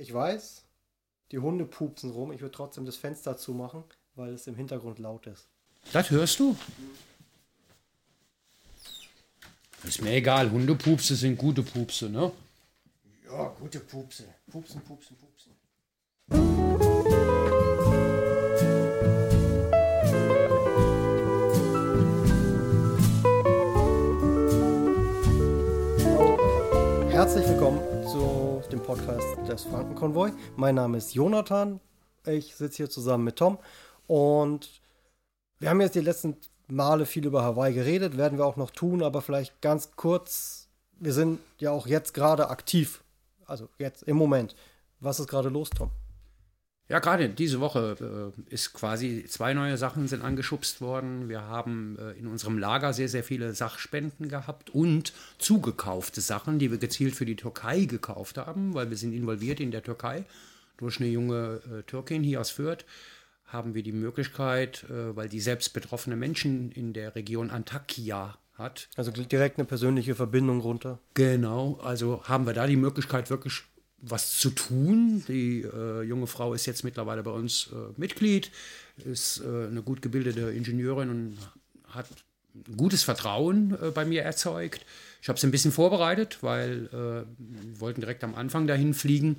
Ich weiß, die Hunde pupsen rum. Ich würde trotzdem das Fenster zumachen, weil es im Hintergrund laut ist. Das hörst du? Ist mir egal, Hundepupse sind gute Pupse, ne? Ja, gute Pupse. Pupsen, pupsen, pupsen. Herzlich willkommen zu dem Podcast des Frankenkonvoi. Mein Name ist Jonathan. Ich sitze hier zusammen mit Tom und wir haben jetzt die letzten Male viel über Hawaii geredet, werden wir auch noch tun, aber vielleicht ganz kurz. Wir sind ja auch jetzt gerade aktiv. Also jetzt im Moment. Was ist gerade los, Tom? Ja, gerade diese Woche äh, ist quasi zwei neue Sachen sind angeschubst worden. Wir haben äh, in unserem Lager sehr, sehr viele Sachspenden gehabt und zugekaufte Sachen, die wir gezielt für die Türkei gekauft haben, weil wir sind involviert in der Türkei. Durch eine junge äh, Türkin hier aus Fürth haben wir die Möglichkeit, äh, weil die selbst betroffene Menschen in der Region Antakya hat. Also direkt eine persönliche Verbindung runter. Genau, also haben wir da die Möglichkeit, wirklich was zu tun. Die äh, junge Frau ist jetzt mittlerweile bei uns äh, Mitglied, ist äh, eine gut gebildete Ingenieurin und hat gutes Vertrauen äh, bei mir erzeugt. Ich habe es ein bisschen vorbereitet, weil äh, wir wollten direkt am Anfang dahin fliegen.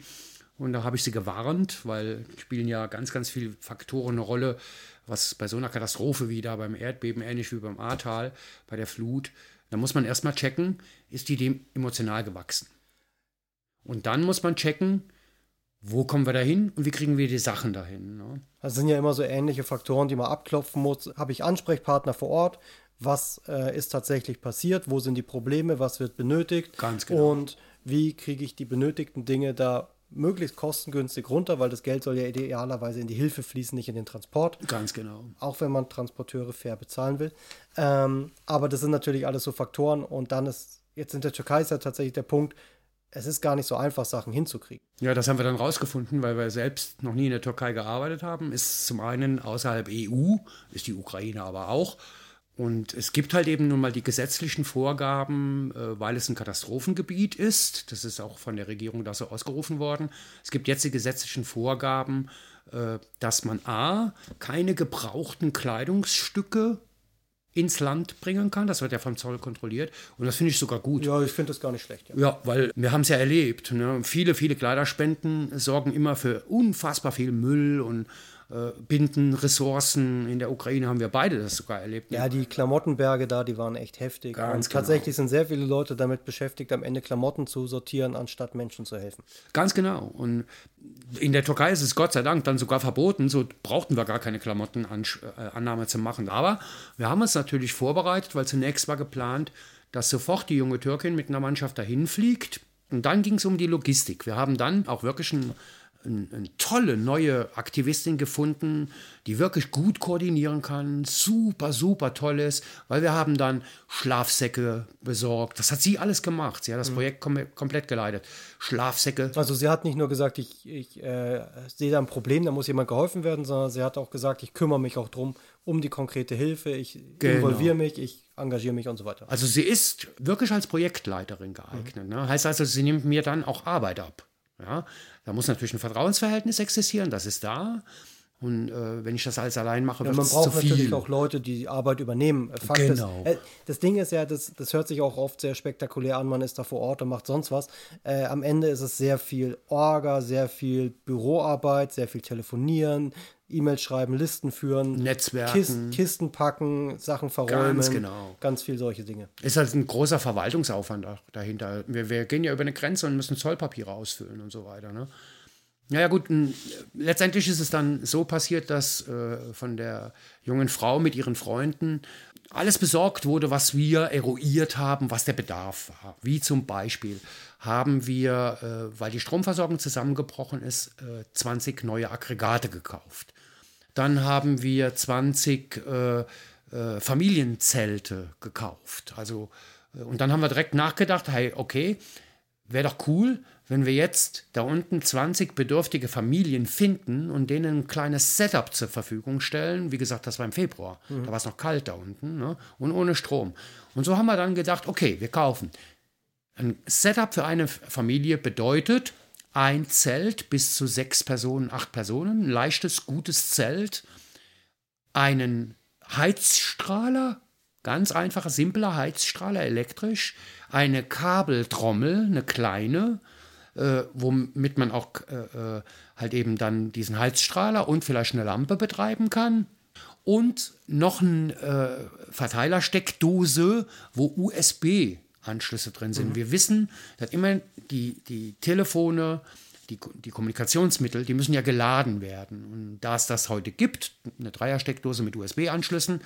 Und da habe ich sie gewarnt, weil spielen ja ganz, ganz viele Faktoren eine Rolle, was bei so einer Katastrophe wie da beim Erdbeben, ähnlich wie beim Ahrtal, bei der Flut, da muss man erstmal checken, ist die dem emotional gewachsen. Und dann muss man checken, wo kommen wir dahin und wie kriegen wir die Sachen dahin. Ne? Das sind ja immer so ähnliche Faktoren, die man abklopfen muss. Habe ich Ansprechpartner vor Ort? Was äh, ist tatsächlich passiert? Wo sind die Probleme? Was wird benötigt? Ganz genau. Und wie kriege ich die benötigten Dinge da möglichst kostengünstig runter, weil das Geld soll ja idealerweise in die Hilfe fließen, nicht in den Transport. Ganz genau. Auch wenn man Transporteure fair bezahlen will. Ähm, aber das sind natürlich alles so Faktoren und dann ist, jetzt in der Türkei ist ja tatsächlich der Punkt, es ist gar nicht so einfach, Sachen hinzukriegen. Ja, das haben wir dann rausgefunden, weil wir selbst noch nie in der Türkei gearbeitet haben. Ist zum einen außerhalb EU, ist die Ukraine aber auch. Und es gibt halt eben nun mal die gesetzlichen Vorgaben, äh, weil es ein Katastrophengebiet ist. Das ist auch von der Regierung da so ausgerufen worden. Es gibt jetzt die gesetzlichen Vorgaben, äh, dass man A, keine gebrauchten Kleidungsstücke ins Land bringen kann. Das wird ja vom Zoll kontrolliert. Und das finde ich sogar gut. Ja, ich finde das gar nicht schlecht. Ja, Ja, weil wir haben es ja erlebt. Ne? Viele, viele Kleiderspenden sorgen immer für unfassbar viel Müll und binden Ressourcen. In der Ukraine haben wir beide das sogar erlebt. Ja, die Klamottenberge da, die waren echt heftig. Ganz und tatsächlich sind sehr viele Leute damit beschäftigt, am Ende Klamotten zu sortieren, anstatt Menschen zu helfen. Ganz genau. Und in der Türkei ist es Gott sei Dank dann sogar verboten. So brauchten wir gar keine Klamottenannahme zu machen. Aber wir haben uns natürlich vorbereitet, weil zunächst war geplant, dass sofort die junge Türkin mit einer Mannschaft dahin fliegt. Und dann ging es um die Logistik. Wir haben dann auch wirklich ein eine, tolle neue Aktivistin gefunden, die wirklich gut koordinieren kann, super, super toll ist, weil wir haben dann Schlafsäcke besorgt. Das hat sie alles gemacht. Sie hat das Projekt kom komplett geleitet. Schlafsäcke. Also sie hat nicht nur gesagt, ich, ich äh, sehe da ein Problem, da muss jemand geholfen werden, sondern sie hat auch gesagt, ich kümmere mich auch drum, um die konkrete Hilfe, ich Genau. involviere mich, ich engagiere mich und so weiter. Also sie ist wirklich als Projektleiterin geeignet. Ne? Heißt also, sie nimmt mir dann auch Arbeit ab. Ja? Da muss natürlich ein Vertrauensverhältnis existieren, das ist da. Und äh, wenn ich das alles allein mache, Ja, wird man es braucht zu viel. natürlich auch Leute, die die Arbeit übernehmen. Fakt Genau. Ist, äh, das Ding ist ja, das, das hört sich auch oft sehr spektakulär an, man ist da vor Ort und macht sonst was. Äh, am Ende ist es sehr viel Orga, sehr viel Büroarbeit, sehr viel Telefonieren, E-Mails schreiben, Listen führen, Netzwerken. Kisten, Kisten packen, Sachen verräumen. Ganz genau. Ganz viel solche Dinge. ist halt ein großer Verwaltungsaufwand auch dahinter. Wir, wir gehen ja über eine Grenze und müssen Zollpapiere ausfüllen und so weiter. Ne? Naja gut, letztendlich ist es dann so passiert, dass äh, von der jungen Frau mit ihren Freunden alles besorgt wurde, was wir eruiert haben, was der Bedarf war. Wie zum Beispiel haben wir, äh, weil die Stromversorgung zusammengebrochen ist, äh, 20 neue Aggregate gekauft. Dann haben wir 20 äh, äh, Familienzelte gekauft. Also, äh, und dann haben wir direkt nachgedacht, hey, okay, wäre doch cool, wenn wir jetzt da unten 20 bedürftige Familien finden und denen ein kleines Setup zur Verfügung stellen. Wie gesagt, das war im Februar. Da war es noch kalt da unten ne? und ohne Strom. Und so haben wir dann gedacht, okay, wir kaufen. Ein Setup für eine Familie bedeutet ein Zelt bis zu sechs Personen, acht Personen, ein leichtes, gutes Zelt, einen Heizstrahler, ganz einfacher, simpler Heizstrahler, elektrisch, eine Kabeltrommel, eine kleine, äh, womit man auch äh, äh, halt eben dann diesen Heizstrahler und vielleicht eine Lampe betreiben kann. Und noch eine äh, Verteilersteckdose, wo USB-Anschlüsse drin sind. Mhm. Wir wissen, dass immer die, die Telefone, die, die Kommunikationsmittel, die müssen ja geladen werden. Und da es das heute gibt, eine Dreiersteckdose mit USB-Anschlüssen,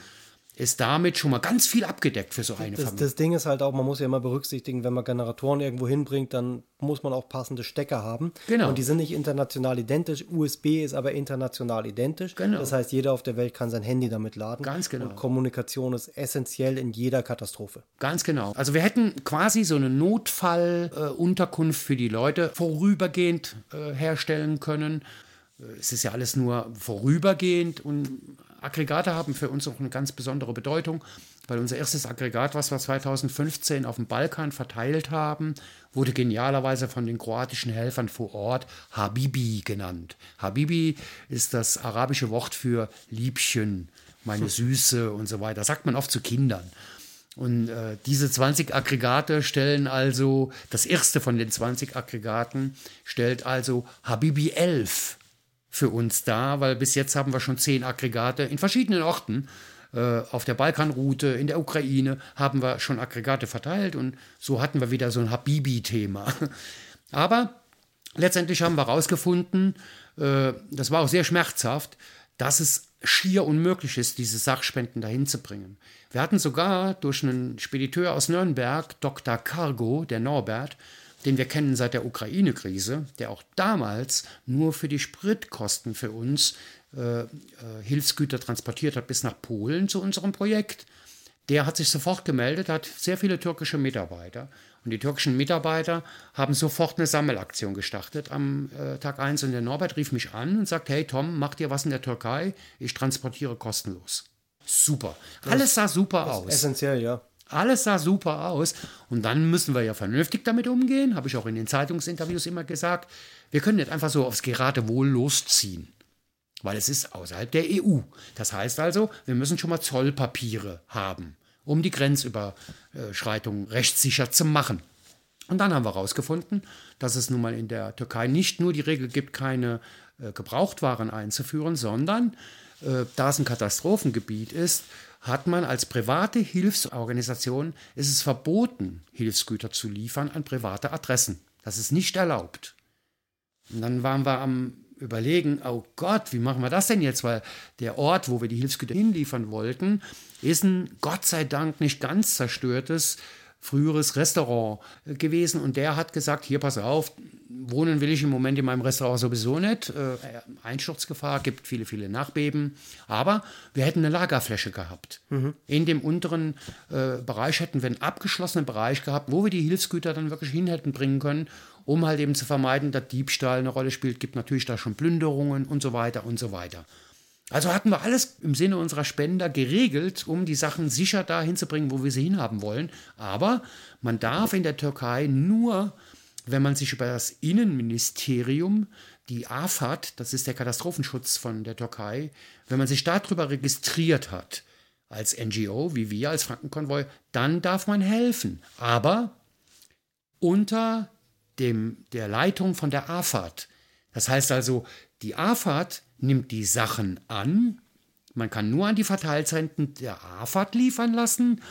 ist damit schon mal ganz viel abgedeckt für so eine das, Familie. Das Ding ist halt auch, man muss ja immer berücksichtigen, wenn man Generatoren irgendwo hinbringt, dann muss man auch passende Stecker haben. Genau. Und die sind nicht international identisch. USB ist aber international identisch. Genau. Das heißt, jeder auf der Welt kann sein Handy damit laden. Ganz genau. Und Kommunikation ist essentiell in jeder Katastrophe. Ganz genau. Also wir hätten quasi so eine Notfallunterkunft äh, für die Leute vorübergehend äh, herstellen können. Äh, es ist ja alles nur vorübergehend und Aggregate haben für uns auch eine ganz besondere Bedeutung, weil unser erstes Aggregat, was wir 2015 auf dem Balkan verteilt haben, wurde genialerweise von den kroatischen Helfern vor Ort Habibi genannt. Habibi ist das arabische Wort für Liebchen, meine Süße und so weiter. Das sagt man oft zu Kindern. Und äh, diese 20 Aggregate stellen also, das erste von den 20 Aggregaten stellt also Habibi 11 für uns da, weil bis jetzt haben wir schon zehn Aggregate in verschiedenen Orten. Äh, auf der Balkanroute, in der Ukraine haben wir schon Aggregate verteilt und so hatten wir wieder so ein Habibi-Thema. Aber letztendlich haben wir herausgefunden, äh, das war auch sehr schmerzhaft, dass es schier unmöglich ist, diese Sachspenden dahin zu bringen. Wir hatten sogar durch einen Spediteur aus Nürnberg, Dr. Cargo, der Norbert, den wir kennen seit der Ukraine-Krise, der auch damals nur für die Spritkosten für uns äh, äh, Hilfsgüter transportiert hat bis nach Polen zu unserem Projekt. Der hat sich sofort gemeldet, hat sehr viele türkische Mitarbeiter. Und die türkischen Mitarbeiter haben sofort eine Sammelaktion gestartet am äh, Tag 1. Und der Norbert rief mich an und sagt, hey Tom, mach dir was in der Türkei? Ich transportiere kostenlos. Super. Alles sah super aus. Essentiell, ja. Alles sah super aus. Und dann müssen wir ja vernünftig damit umgehen, habe ich auch in den Zeitungsinterviews immer gesagt. Wir können nicht einfach so aufs Geratewohl losziehen, weil es ist außerhalb der EU. Das heißt also, wir müssen schon mal Zollpapiere haben, um die Grenzüberschreitung rechtssicher zu machen. Und dann haben wir herausgefunden, dass es nun mal in der Türkei nicht nur die Regel gibt, keine äh, Gebrauchtwaren einzuführen, sondern äh, da es ein Katastrophengebiet ist, hat man als private Hilfsorganisation, ist es verboten, Hilfsgüter zu liefern an private Adressen. Das ist nicht erlaubt. Und dann waren wir am Überlegen, oh Gott, wie machen wir das denn jetzt? Weil der Ort, wo wir die Hilfsgüter hinliefern wollten, ist ein Gott sei Dank nicht ganz zerstörtes früheres Restaurant äh, gewesen und der hat gesagt, hier pass auf, wohnen will ich im Moment in meinem Restaurant sowieso nicht. Äh, Einsturzgefahr, gibt viele, viele Nachbeben. Aber wir hätten eine Lagerfläche gehabt. Mhm. In dem unteren äh, Bereich hätten wir einen abgeschlossenen Bereich gehabt, wo wir die Hilfsgüter dann wirklich hin hätten bringen können, um halt eben zu vermeiden, dass Diebstahl eine Rolle spielt. Gibt natürlich da schon Plünderungen und so weiter und so weiter. Also hatten wir alles im Sinne unserer Spender geregelt, um die Sachen sicher dahin zu bringen, wo wir sie hinhaben wollen. Aber man darf in der Türkei nur, wenn man sich über das Innenministerium, die AFAD, das ist der Katastrophenschutz von der Türkei, wenn man sich darüber registriert hat, als NGO, wie wir als Frankenkonvoi, dann darf man helfen. Aber unter dem, der Leitung von der AFAD. Das heißt also, die AFAD nimmt die Sachen an. Man kann nur an die Verteilzentren der AFAD liefern lassen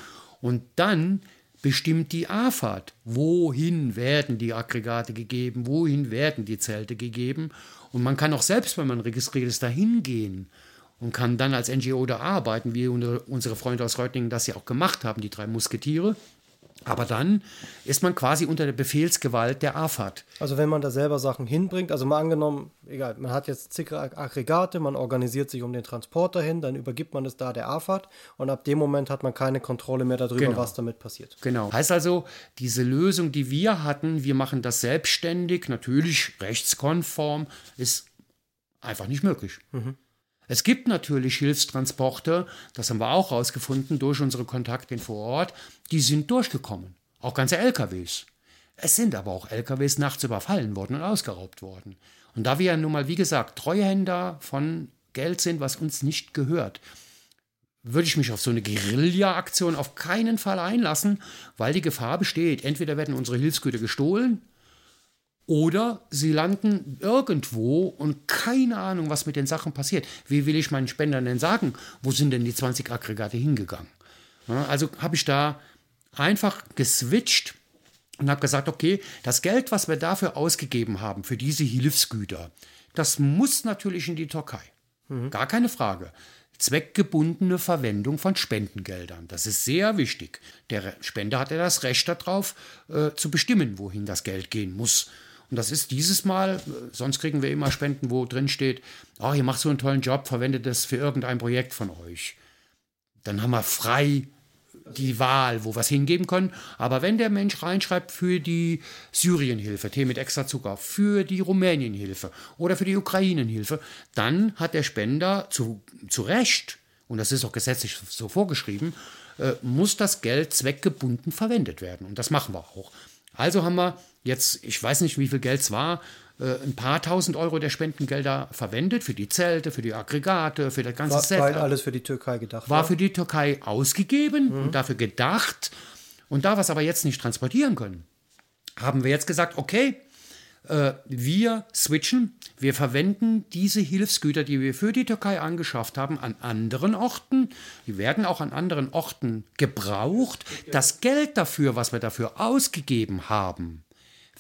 und dann bestimmt die AFAD, wohin werden die Aggregate gegeben, wohin werden die Zelte gegeben. Und man kann auch selbst, wenn man registriert ist, dahin gehen und kann dann als NGO da arbeiten, wie unsere Freunde aus Reutlingen das ja auch gemacht haben, die drei Musketiere. Aber dann ist man quasi unter der Befehlsgewalt der AFAD. Also wenn man da selber Sachen hinbringt, also mal angenommen, egal, man hat jetzt zig Aggregate, man organisiert sich um den Transport dahin, dann übergibt man es da der AFAD und ab dem Moment hat man keine Kontrolle mehr darüber, genau. was damit passiert. Genau. Heißt also, diese Lösung, die wir hatten, wir machen das selbstständig, natürlich rechtskonform, ist einfach nicht möglich. Mhm. Es gibt natürlich Hilfstransporte, das haben wir auch herausgefunden durch unsere Kontakte vor Ort, die sind durchgekommen. Auch ganze LKWs. Es sind aber auch LKWs nachts überfallen worden und ausgeraubt worden. Und da wir ja nun mal, wie gesagt, Treuhänder von Geld sind, was uns nicht gehört, würde ich mich auf so eine Guerilla-Aktion auf keinen Fall einlassen, weil die Gefahr besteht, entweder werden unsere Hilfsgüter gestohlen oder sie landen irgendwo und keine Ahnung, was mit den Sachen passiert. Wie will ich meinen Spendern denn sagen, wo sind denn die 20 Aggregate hingegangen? Also habe ich da einfach geswitcht und habe gesagt, okay, das Geld, was wir dafür ausgegeben haben, für diese Hilfsgüter, das muss natürlich in die Türkei. Mhm. Gar keine Frage zweckgebundene Verwendung von Spendengeldern. Das ist sehr wichtig. Der Spender hat ja das Recht darauf, äh, zu bestimmen, wohin das Geld gehen muss. Und das ist dieses Mal, äh, sonst kriegen wir immer Spenden, wo drin steht, oh, ihr macht so einen tollen Job, verwendet das für irgendein Projekt von euch. Dann haben wir frei die Wahl, wo wir es hingeben können. Aber wenn der Mensch reinschreibt für die Syrienhilfe, Tee mit extra Zucker, für die Rumänienhilfe oder für die Ukrainenhilfe, dann hat der Spender zu, zu Recht, und das ist auch gesetzlich so vorgeschrieben, äh, muss das Geld zweckgebunden verwendet werden. Und das machen wir auch. Also haben wir jetzt, ich weiß nicht, wie viel Geld es war, äh, ein paar tausend Euro der Spendengelder verwendet für die Zelte, für die Aggregate, für das ganze war, Set. War alles für die Türkei gedacht. War ja? für die Türkei ausgegeben mhm. und dafür gedacht. Und da wir es aber jetzt nicht transportieren können, haben wir jetzt gesagt, okay, äh, wir switchen, wir verwenden diese Hilfsgüter, die wir für die Türkei angeschafft haben, an anderen Orten. Die werden auch an anderen Orten gebraucht. Das Geld dafür, was wir dafür ausgegeben haben,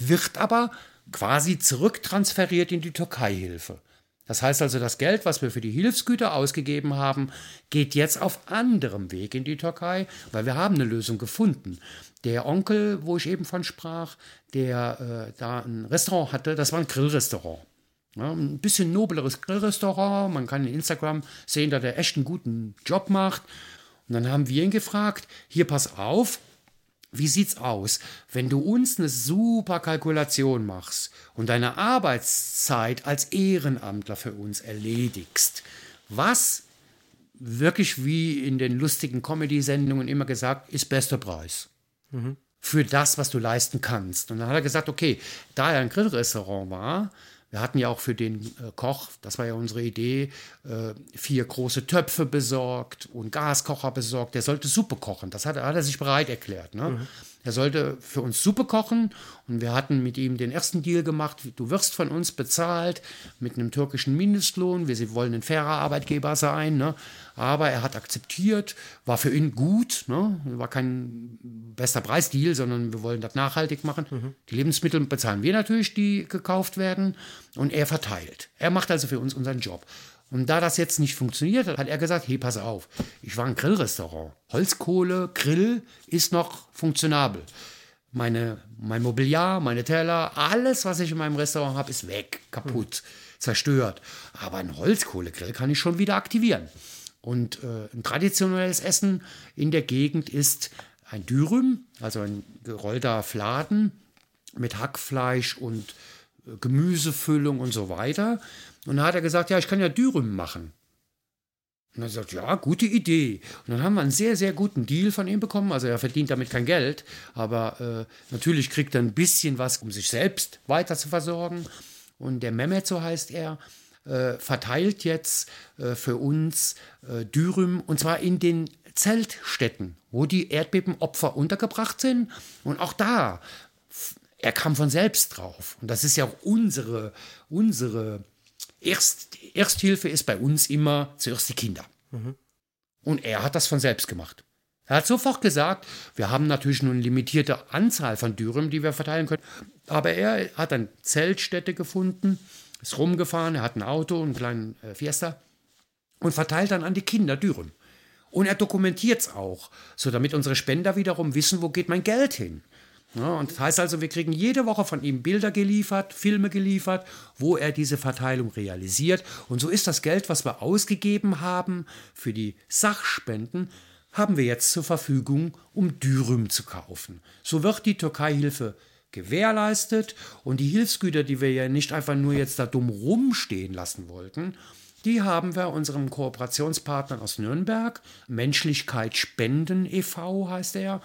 wird aber quasi zurücktransferiert in die Türkei-Hilfe. Das heißt also, das Geld, was wir für die Hilfsgüter ausgegeben haben, geht jetzt auf anderem Weg in die Türkei, weil wir haben eine Lösung gefunden. Der Onkel, wo ich eben von sprach, der äh, da ein Restaurant hatte, das war ein Grillrestaurant. Ja, ein bisschen nobleres Grillrestaurant. Man kann in Instagram sehen, dass er echt einen guten Job macht. Und dann haben wir ihn gefragt, hier pass auf, wie sieht's aus, wenn du uns eine super Kalkulation machst und deine Arbeitszeit als Ehrenamtler für uns erledigst? Was wirklich wie in den lustigen Comedy-Sendungen immer gesagt, ist bester Preis. Mhm. Für das, was du leisten kannst. Und dann hat er gesagt, okay, da er ein Grillrestaurant war, wir hatten ja auch für den äh, Koch, das war ja unsere Idee, äh, vier große Töpfe besorgt und Gaskocher besorgt. Der sollte Suppe kochen. Das hat, hat er sich bereit erklärt. Ne? Mhm. Er sollte für uns Suppe kochen und wir hatten mit ihm den ersten Deal gemacht. Du wirst von uns bezahlt mit einem türkischen Mindestlohn. Wir wollen ein fairer Arbeitgeber sein. Ne? Aber er hat akzeptiert, war für ihn gut. Ne? War kein bester Preisdeal, sondern wir wollen das nachhaltig machen. Mhm. Die Lebensmittel bezahlen wir natürlich, die gekauft werden. Und er verteilt. Er macht also für uns unseren Job. Und da das jetzt nicht funktioniert hat, hat er gesagt, hey, pass auf, ich war ein Grillrestaurant. Holzkohle, Grill ist noch funktionabel. Meine, mein Mobiliar, meine Teller, alles, was ich in meinem Restaurant habe, ist weg, kaputt, mhm. zerstört. Aber ein Holzkohlegrill kann ich schon wieder aktivieren. Und äh, ein traditionelles Essen in der Gegend ist ein Dürüm, also ein gerollter Fladen mit Hackfleisch und äh, Gemüsefüllung und so weiter. Und dann hat er gesagt, ja, ich kann ja Dürüm machen. Und dann sagt, ja, gute Idee. Und dann haben wir einen sehr, sehr guten Deal von ihm bekommen. Also er verdient damit kein Geld, aber äh, natürlich kriegt er ein bisschen was, um sich selbst weiter zu versorgen. Und der Mehmet, so heißt er, äh, verteilt jetzt äh, für uns äh, Dürüm und zwar in den Zeltstätten, wo die Erdbebenopfer untergebracht sind. Und auch da, er kam von selbst drauf. Und das ist ja auch unsere, unsere Erst, Ersthilfe ist bei uns immer zuerst die Kinder. Mhm. Und er hat das von selbst gemacht. Er hat sofort gesagt, wir haben natürlich nur eine limitierte Anzahl von Dürren, die wir verteilen können. Aber er hat dann Zeltstätte gefunden, ist rumgefahren, er hat ein Auto, einen kleinen äh, Fiesta und verteilt dann an die Kinder Dürren. Und er dokumentiert es auch, so damit unsere Spender wiederum wissen, wo geht mein Geld hin. Ja, und das heißt also, wir kriegen jede Woche von ihm Bilder geliefert, Filme geliefert, wo er diese Verteilung realisiert. Und so ist das Geld, was wir ausgegeben haben für die Sachspenden, haben wir jetzt zur Verfügung, um Dürüm zu kaufen. So wird die Türkei-Hilfe gewährleistet und die Hilfsgüter, die wir ja nicht einfach nur jetzt da dumm rumstehen lassen wollten, die haben wir unserem Kooperationspartner aus Nürnberg, Menschlichkeit Spenden e.V. heißt er,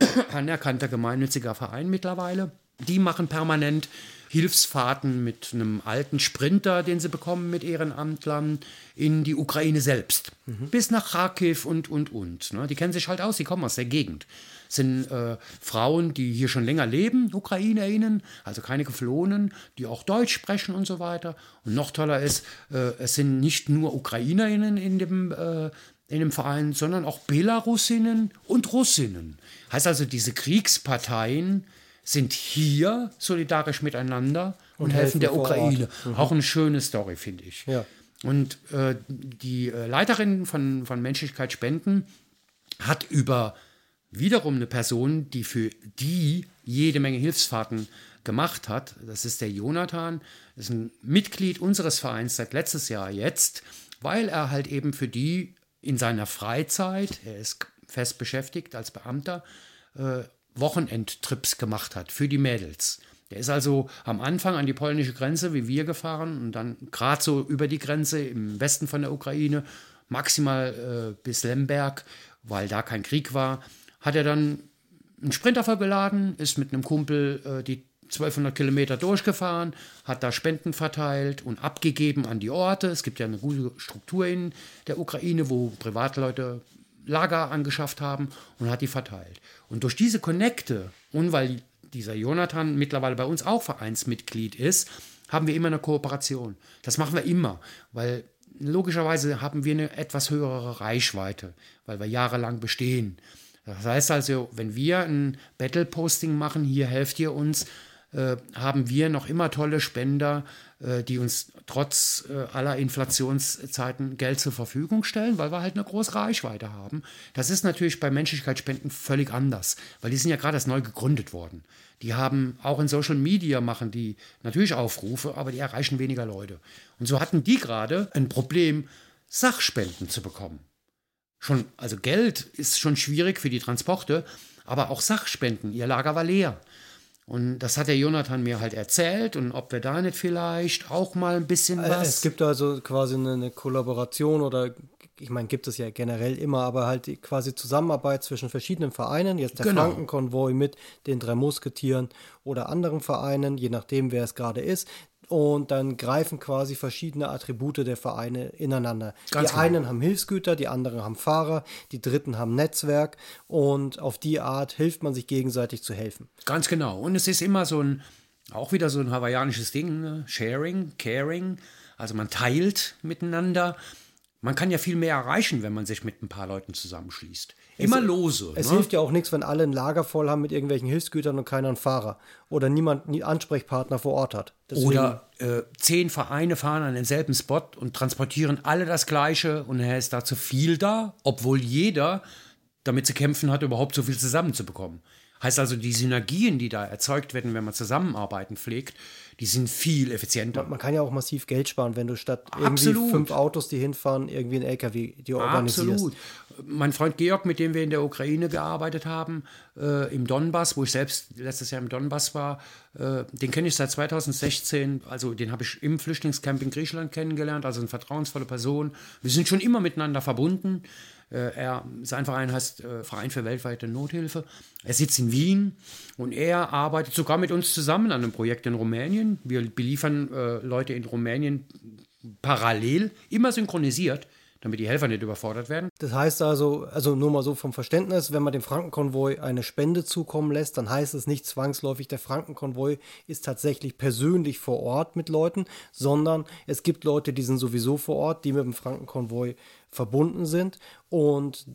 anerkannter gemeinnütziger Verein mittlerweile. Die machen permanent Hilfsfahrten mit einem alten Sprinter, den sie bekommen mit Ehrenamtlern, in die Ukraine selbst. Mhm. Bis nach Kharkiv und, und, und. Ne? Die kennen sich halt aus, die kommen aus der Gegend. sind äh, Frauen, die hier schon länger leben, UkrainerInnen, also keine Geflohenen, die auch Deutsch sprechen und so weiter. Und noch toller ist, äh, es sind nicht nur UkrainerInnen in dem, äh, in dem Verein, sondern auch Belarusinnen und Russinnen. Heißt also, diese Kriegsparteien sind hier solidarisch miteinander und, und helfen, helfen der Ukraine. Mhm. Auch eine schöne Story, finde ich. Ja. Und äh, die äh, Leiterin von, von Menschlichkeit Spenden hat über wiederum eine Person, die für die jede Menge Hilfsfahrten gemacht hat. Das ist der Jonathan, ist ein Mitglied unseres Vereins seit letztes Jahr jetzt, weil er halt eben für die in seiner Freizeit, er ist fest beschäftigt als Beamter, äh, Wochenendtrips gemacht hat für die Mädels. Der ist also am Anfang an die polnische Grenze wie wir gefahren und dann gerade so über die Grenze im Westen von der Ukraine, maximal äh, bis Lemberg, weil da kein Krieg war, hat er dann einen Sprinter vollgeladen, ist mit einem Kumpel äh, die 1200 Kilometer durchgefahren, hat da Spenden verteilt und abgegeben an die Orte. Es gibt ja eine gute Struktur in der Ukraine, wo Privatleute Lager angeschafft haben und hat die verteilt. Und durch diese Connecte und weil dieser Jonathan mittlerweile bei uns auch Vereinsmitglied ist, haben wir immer eine Kooperation. Das machen wir immer, weil logischerweise haben wir eine etwas höhere Reichweite, weil wir jahrelang bestehen. Das heißt also, wenn wir ein Battle-Posting machen, hier helft ihr uns, äh, haben wir noch immer tolle Spender, die uns trotz äh, aller Inflationszeiten Geld zur Verfügung stellen, weil wir halt eine große Reichweite haben. Das ist natürlich bei Menschlichkeitsspenden völlig anders, weil die sind ja gerade erst neu gegründet worden. Die haben auch in Social Media machen die natürlich Aufrufe, aber die erreichen weniger Leute. Und so hatten die gerade ein Problem, Sachspenden zu bekommen. Schon, also Geld ist schon schwierig für die Transporte, aber auch Sachspenden. Ihr Lager war leer. Und das hat der Jonathan mir halt erzählt und ob wir da nicht vielleicht auch mal ein bisschen äh, was. Es gibt also quasi eine, eine Kollaboration oder ich meine, gibt es ja generell immer, aber halt quasi Zusammenarbeit zwischen verschiedenen Vereinen. Jetzt der genau. Frankenkonvoi mit den drei Musketieren oder anderen Vereinen, je nachdem, wer es gerade ist, und dann greifen quasi verschiedene Attribute der Vereine ineinander. Ganz die genau. einen haben Hilfsgüter, die anderen haben Fahrer, die dritten haben Netzwerk und auf die Art hilft man sich gegenseitig zu helfen. Ganz genau. Und es ist immer so ein, auch wieder so ein hawaiianisches Ding, ne? Sharing, Caring. Also man teilt miteinander. Man kann ja viel mehr erreichen, wenn man sich mit ein paar Leuten zusammenschließt. Immer es, lose. Es ne? hilft ja auch nichts, wenn alle ein Lager voll haben mit irgendwelchen Hilfsgütern und keiner einen Fahrer oder niemand einen Ansprechpartner vor Ort hat. Deswegen oder äh, zehn Vereine fahren an denselben Spot und transportieren alle das Gleiche und er ist da zu viel da, obwohl jeder damit zu kämpfen hat, überhaupt so viel zusammenzubekommen. Heißt also, die Synergien, die da erzeugt werden, wenn man zusammenarbeiten pflegt, die sind viel effizienter. Man, man kann ja auch massiv Geld sparen, wenn du statt irgendwie Absolut. fünf Autos, die hinfahren, irgendwie ein LKW die organisierst. Absolut. Mein Freund Georg, mit dem wir in der Ukraine gearbeitet haben, äh, im Donbass, wo ich selbst letztes Jahr im Donbass war, äh, den kenne ich seit 2016. Also den habe ich im Flüchtlingscamp in Griechenland kennengelernt, also eine vertrauensvolle Person. Wir sind schon immer miteinander verbunden. Äh, er, sein Verein heißt äh, Verein für weltweite Nothilfe. Er sitzt in Wien und er arbeitet sogar mit uns zusammen an einem Projekt in Rumänien. Wir beliefern äh, Leute in Rumänien parallel, immer synchronisiert damit die Helfer nicht überfordert werden. Das heißt also, also nur mal so vom Verständnis, wenn man dem Frankenkonvoi eine Spende zukommen lässt, dann heißt es nicht zwangsläufig, der Frankenkonvoi ist tatsächlich persönlich vor Ort mit Leuten, sondern es gibt Leute, die sind sowieso vor Ort, die mit dem Frankenkonvoi verbunden sind und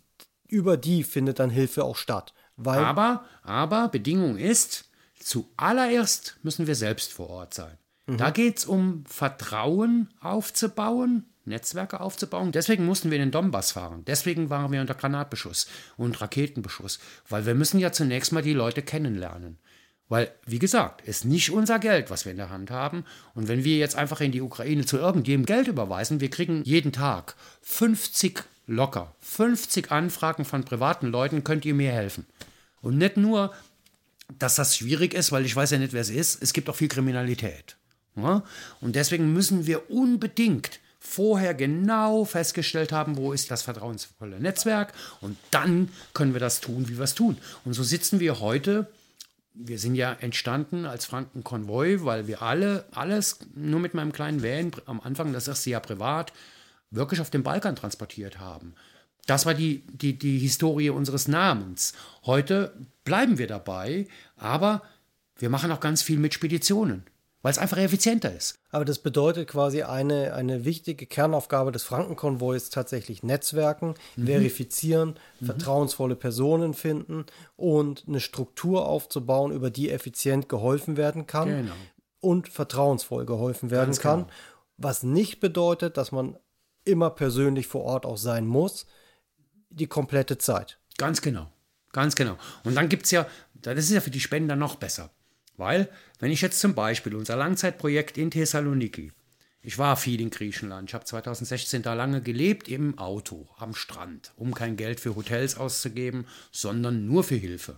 über die findet dann Hilfe auch statt. aber, aber Bedingung ist, zuallererst müssen wir selbst vor Ort sein. Mhm. Da geht es um Vertrauen aufzubauen, Netzwerke aufzubauen. Deswegen mussten wir in den Donbass fahren. Deswegen waren wir unter Granatbeschuss und Raketenbeschuss. Weil wir müssen ja zunächst mal die Leute kennenlernen. Weil, wie gesagt, es ist nicht unser Geld, was wir in der Hand haben. Und wenn wir jetzt einfach in die Ukraine zu irgendjemandem Geld überweisen, wir kriegen jeden Tag 50 locker, 50 Anfragen von privaten Leuten, könnt ihr mir helfen. Und nicht nur, dass das schwierig ist, weil ich weiß ja nicht, wer es ist, es gibt auch viel Kriminalität. Ja? Und deswegen müssen wir unbedingt vorher genau festgestellt haben, wo ist das vertrauensvolle Netzwerk und dann können wir das tun, wie wir es tun. Und so sitzen wir heute wir sind ja entstanden als Frankenkonvoi, weil wir alle, alles nur mit meinem kleinen Van am Anfang das erste Jahr privat, wirklich auf den Balkan transportiert haben. Das war die, die, die Historie unseres Namens. Heute bleiben wir dabei, aber wir machen auch ganz viel mit Speditionen weil es einfach effizienter ist. Aber das bedeutet quasi eine, eine wichtige Kernaufgabe des Frankenkonvois tatsächlich Netzwerken, mhm. verifizieren, mhm. vertrauensvolle Personen finden und eine Struktur aufzubauen, über die effizient geholfen werden kann genau. und vertrauensvoll geholfen werden Ganz kann. Genau. Was nicht bedeutet, dass man immer persönlich vor Ort auch sein muss, die komplette Zeit. Ganz genau. Ganz genau. Und dann gibt es ja, das ist ja für die Spender noch besser. Weil, wenn ich jetzt zum Beispiel unser Langzeitprojekt in Thessaloniki, ich war viel in Griechenland, ich habe 2016 da lange gelebt im Auto am Strand, um kein Geld für Hotels auszugeben, sondern nur für Hilfe.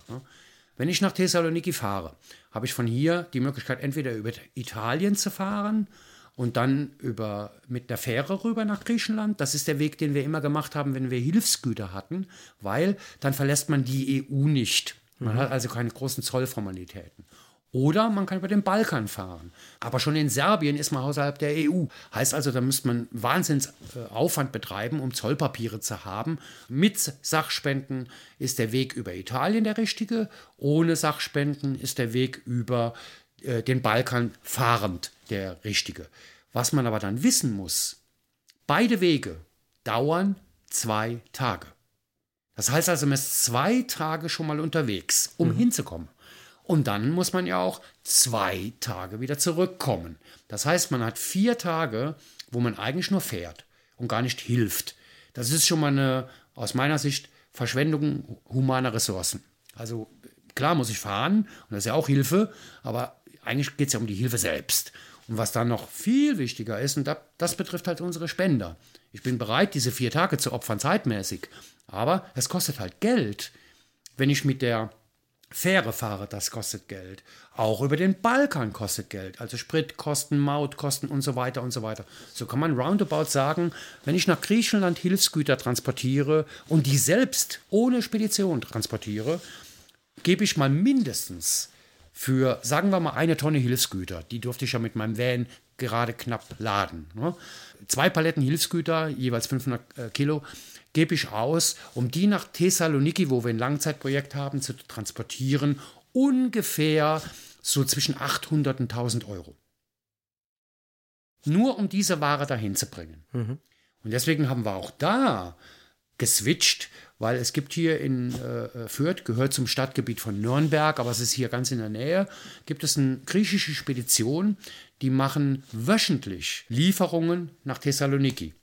Wenn ich nach Thessaloniki fahre, habe ich von hier die Möglichkeit, entweder über Italien zu fahren und dann über, mit der Fähre rüber nach Griechenland. Das ist der Weg, den wir immer gemacht haben, wenn wir Hilfsgüter hatten, weil dann verlässt man die EU nicht. Man mhm. hat also keine großen Zollformalitäten. Oder man kann über den Balkan fahren. Aber schon in Serbien ist man außerhalb der EU. Heißt also, da müsste man Wahnsinnsaufwand betreiben, um Zollpapiere zu haben. Mit Sachspenden ist der Weg über Italien der richtige. Ohne Sachspenden ist der Weg über äh, den Balkan fahrend der richtige. Was man aber dann wissen muss, beide Wege dauern zwei Tage. Das heißt also, man ist zwei Tage schon mal unterwegs, um mhm. hinzukommen. Und dann muss man ja auch zwei Tage wieder zurückkommen. Das heißt, man hat vier Tage, wo man eigentlich nur fährt und gar nicht hilft. Das ist schon mal eine, aus meiner Sicht, Verschwendung humaner Ressourcen. Also klar muss ich fahren und das ist ja auch Hilfe, aber eigentlich geht es ja um die Hilfe selbst. Und was dann noch viel wichtiger ist, und das betrifft halt unsere Spender. Ich bin bereit, diese vier Tage zu opfern, zeitmäßig. Aber es kostet halt Geld. Wenn ich mit der Fähre fahre, das kostet Geld. Auch über den Balkan kostet Geld. Also Spritkosten, Mautkosten und so weiter und so weiter. So kann man roundabout sagen, wenn ich nach Griechenland Hilfsgüter transportiere und die selbst ohne Spedition transportiere, gebe ich mal mindestens für, sagen wir mal, eine Tonne Hilfsgüter. Die durfte ich ja mit meinem Van gerade knapp laden. Ne? Zwei Paletten Hilfsgüter, jeweils 500 äh, Kilo, gebe ich aus, um die nach Thessaloniki, wo wir ein Langzeitprojekt haben, zu transportieren, ungefähr so zwischen 800 und 1000 Euro. Nur um diese Ware dahin zu bringen. Mhm. Und deswegen haben wir auch da geswitcht, weil es gibt hier in äh, Fürth, gehört zum Stadtgebiet von Nürnberg, aber es ist hier ganz in der Nähe, gibt es eine griechische Spedition, die machen wöchentlich Lieferungen nach Thessaloniki.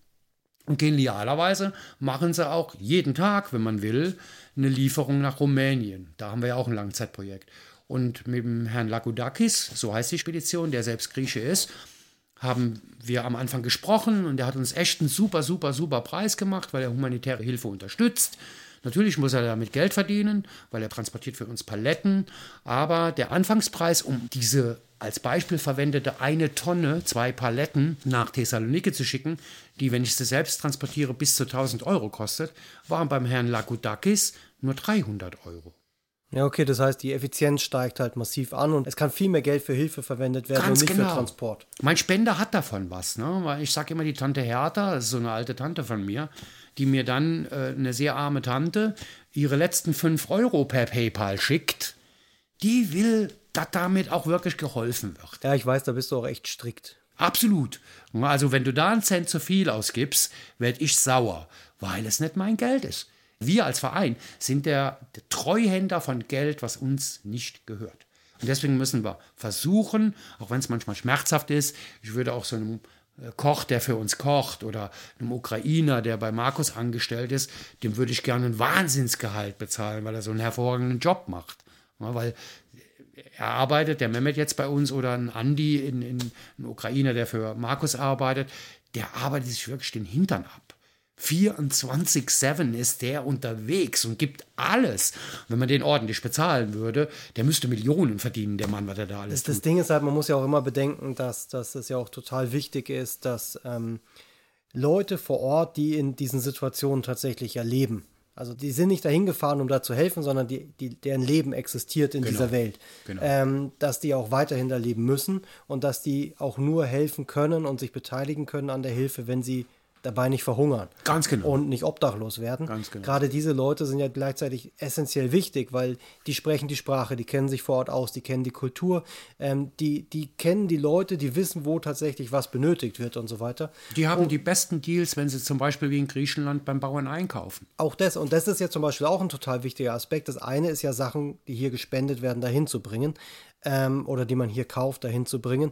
Und genialerweise machen sie auch jeden Tag, wenn man will, eine Lieferung nach Rumänien. Da haben wir ja auch ein Langzeitprojekt. Und mit dem Herrn Lagoudakis, so heißt die Spedition, der selbst Grieche ist, haben wir am Anfang gesprochen und er hat uns echt einen super, super, super Preis gemacht, weil er humanitäre Hilfe unterstützt. Natürlich muss er damit Geld verdienen, weil er transportiert für uns Paletten. Aber der Anfangspreis, um diese als Beispiel verwendete eine Tonne, zwei Paletten nach Thessaloniki zu schicken, die, wenn ich sie selbst transportiere, bis zu 1000 Euro kostet, waren beim Herrn Lagoudakis nur 300 Euro. Ja, okay, das heißt, die Effizienz steigt halt massiv an und es kann viel mehr Geld für Hilfe verwendet werden Ganz und nicht genau. für Transport. Mein Spender hat davon was, ne? Weil ich sage immer, die Tante Hertha, das ist so eine alte Tante von mir, die mir dann äh, eine sehr arme Tante ihre letzten 5 Euro per PayPal schickt, die will, dass damit auch wirklich geholfen wird. Ja, ich weiß, da bist du auch echt strikt. Absolut. Also wenn du da einen Cent zu viel ausgibst, werde ich sauer, weil es nicht mein Geld ist. Wir als Verein sind der, der Treuhänder von Geld, was uns nicht gehört. Und deswegen müssen wir versuchen, auch wenn es manchmal schmerzhaft ist, ich würde auch so einem äh, Koch, der für uns kocht, oder einem Ukrainer, der bei Markus angestellt ist, dem würde ich gerne ein Wahnsinnsgehalt bezahlen, weil er so einen hervorragenden Job macht. Ja, weil er arbeitet, der Mehmet jetzt bei uns oder ein Andi, in, in, ein Ukrainer, der für Markus arbeitet, der arbeitet sich wirklich den Hintern ab. 24-7 ist der unterwegs und gibt alles. Wenn man den ordentlich bezahlen würde, der müsste Millionen verdienen, der Mann, was er da alles das, das Ding ist halt, man muss ja auch immer bedenken, dass, dass es ja auch total wichtig ist, dass ähm, Leute vor Ort, die in diesen Situationen tatsächlich erleben, Also die sind nicht dahin gefahren, um da zu helfen, sondern die, die, deren Leben existiert in Genau. dieser Welt. Genau. Ähm, dass die auch weiterhin da leben müssen und dass die auch nur helfen können und sich beteiligen können an der Hilfe, wenn sie dabei nicht verhungern. Ganz genau. Und nicht obdachlos werden. Ganz genau. Gerade diese Leute sind ja gleichzeitig essentiell wichtig, weil die sprechen die Sprache, die kennen sich vor Ort aus, die kennen die Kultur, ähm, die, die kennen die Leute, die wissen, wo tatsächlich was benötigt wird und so weiter. Die haben die besten Deals, wenn sie zum Beispiel wie in Griechenland beim Bauern einkaufen. Auch das, und das ist ja zum Beispiel auch ein total wichtiger Aspekt. Das eine ist ja Sachen, die hier gespendet werden, dahin zu bringen ähm, oder die man hier kauft, dahin zu bringen.